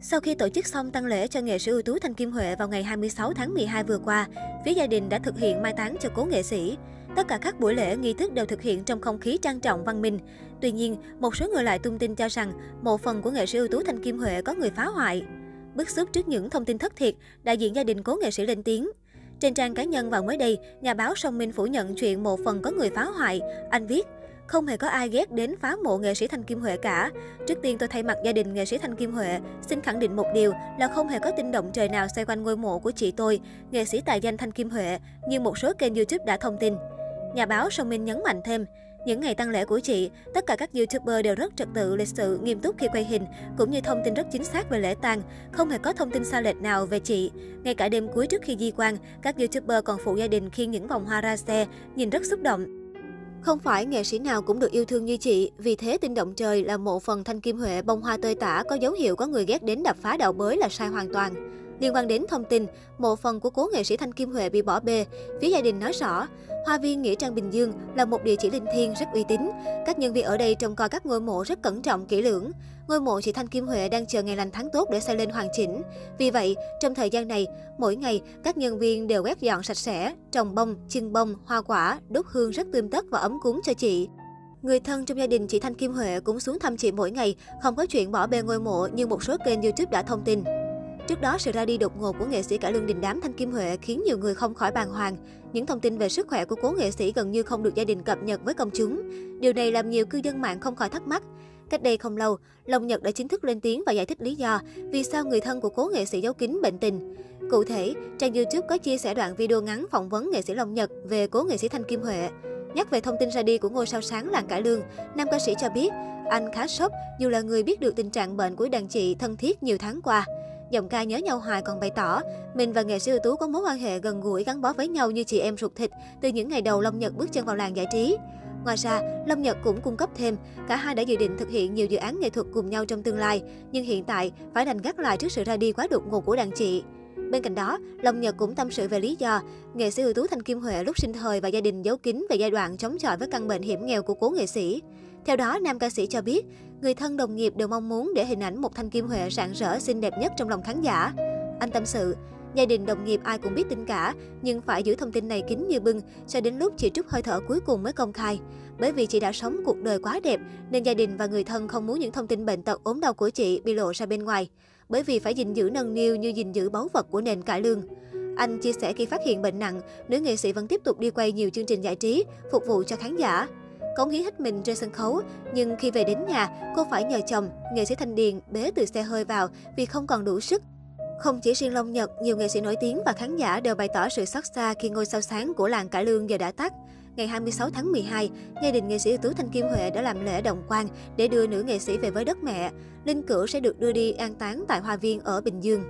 Sau khi tổ chức xong tăng lễ cho nghệ sĩ ưu tú Thanh Kim Huệ vào ngày 26 tháng 12 vừa qua, phía gia đình đã thực hiện mai táng cho cố nghệ sĩ. Tất cả các buổi lễ, nghi thức đều thực hiện trong không khí trang trọng văn minh. Tuy nhiên, một số người lại tung tin cho rằng một phần của nghệ sĩ ưu tú Thanh Kim Huệ có người phá hoại. Bức xúc trước những thông tin thất thiệt, đại diện gia đình cố nghệ sĩ lên tiếng. Trên trang cá nhân vào mới đây, nhà báo Song Minh phủ nhận chuyện một phần có người phá hoại. Anh viết, không hề có ai ghét đến phá mộ nghệ sĩ Thanh Kim Huệ cả. Trước tiên tôi thay mặt gia đình nghệ sĩ Thanh Kim Huệ, xin khẳng định một điều là không hề có tin động trời nào xoay quanh ngôi mộ của chị tôi, nghệ sĩ tài danh Thanh Kim Huệ, như một số kênh YouTube đã thông tin. Nhà báo Song Minh nhấn mạnh thêm, những ngày tăng lễ của chị, tất cả các YouTuber đều rất trật tự, lịch sự, nghiêm túc khi quay hình, cũng như thông tin rất chính xác về lễ tang, không hề có thông tin sai lệch nào về chị. Ngay cả đêm cuối trước khi di quan, các YouTuber còn phụ gia đình khiêng những vòng hoa ra xe, nhìn rất xúc động. Không phải nghệ sĩ nào cũng được yêu thương như chị, vì thế tin động trời là một phần Thanh Kim Huệ bông hoa tơi tả có dấu hiệu có người ghét đến đập phá đạo bới là sai hoàn toàn. Liên quan đến thông tin, một phần của cố nghệ sĩ Thanh Kim Huệ bị bỏ bê, phía gia đình nói rõ, Hoa viên Nghĩa Trang Bình Dương là một địa chỉ linh thiêng rất uy tín. Các nhân viên ở đây trông coi các ngôi mộ rất cẩn trọng, kỹ lưỡng. Ngôi mộ chị Thanh Kim Huệ đang chờ ngày lành tháng tốt để xây lên hoàn chỉnh. Vì vậy, trong thời gian này, mỗi ngày các nhân viên đều quét dọn sạch sẽ, trồng bông, chưng bông, hoa quả, đốt hương rất tươm tất và ấm cúng cho chị. Người thân trong gia đình chị Thanh Kim Huệ cũng xuống thăm chị mỗi ngày, không có chuyện bỏ bê ngôi mộ như một số kênh YouTube đã thông tin. Trước đó, sự ra đi đột ngột của nghệ sĩ cải lương đình đám Thanh Kim Huệ khiến nhiều người không khỏi bàng hoàng. Những thông tin về sức khỏe của cố nghệ sĩ gần như không được gia đình cập nhật với công chúng. Điều này làm nhiều cư dân mạng không khỏi thắc mắc. Cách đây không lâu, Long Nhật đã chính thức lên tiếng và giải thích lý do vì sao người thân của cố nghệ sĩ giấu kín bệnh tình. Cụ thể, trang YouTube có chia sẻ đoạn video ngắn phỏng vấn nghệ sĩ Long Nhật về cố nghệ sĩ Thanh Kim Huệ. Nhắc về thông tin ra đi của ngôi sao sáng làng cải lương, nam ca sĩ cho biết anh khá sốc dù là người biết được tình trạng bệnh của đàn chị thân thiết nhiều tháng qua. Giọng ca nhớ nhau hoài còn bày tỏ, mình và nghệ sĩ ưu tú có mối quan hệ gần gũi gắn bó với nhau như chị em ruột thịt từ những ngày đầu Long Nhật bước chân vào làng giải trí. Ngoài ra, Long Nhật cũng cung cấp thêm, cả hai đã dự định thực hiện nhiều dự án nghệ thuật cùng nhau trong tương lai, nhưng hiện tại phải đành gác lại trước sự ra đi quá đột ngột của đàn chị. Bên cạnh đó, Long Nhật cũng tâm sự về lý do nghệ sĩ ưu tú Thanh Kim Huệ lúc sinh thời và gia đình giấu kín về giai đoạn chống chọi với căn bệnh hiểm nghèo của cố nghệ sĩ. Theo đó, nam ca sĩ cho biết, người thân đồng nghiệp đều mong muốn để hình ảnh một Thanh Kim Huệ rạng rỡ xinh đẹp nhất trong lòng khán giả. Anh tâm sự, gia đình đồng nghiệp ai cũng biết tin cả, nhưng phải giữ thông tin này kín như bưng cho đến lúc chị trút hơi thở cuối cùng mới công khai. Bởi vì chị đã sống cuộc đời quá đẹp, nên gia đình và người thân không muốn những thông tin bệnh tật ốm đau của chị bị lộ ra bên ngoài. Bởi vì phải gìn giữ nâng niu như gìn giữ báu vật của nền cải lương. Anh chia sẻ khi phát hiện bệnh nặng, nữ nghệ sĩ vẫn tiếp tục đi quay nhiều chương trình giải trí, phục vụ cho khán giả cống hiến hết mình trên sân khấu. Nhưng khi về đến nhà, cô phải nhờ chồng, nghệ sĩ Thanh Điền, bế từ xe hơi vào vì không còn đủ sức. Không chỉ riêng Long Nhật, nhiều nghệ sĩ nổi tiếng và khán giả đều bày tỏ sự xót xa khi ngôi sao sáng của làng cải lương giờ đã tắt. Ngày 26 tháng 12, gia đình nghệ sĩ ưu tú Thanh Kim Huệ đã làm lễ động quan để đưa nữ nghệ sĩ về với đất mẹ. Linh cữu sẽ được đưa đi an táng tại Hoa Viên ở Bình Dương.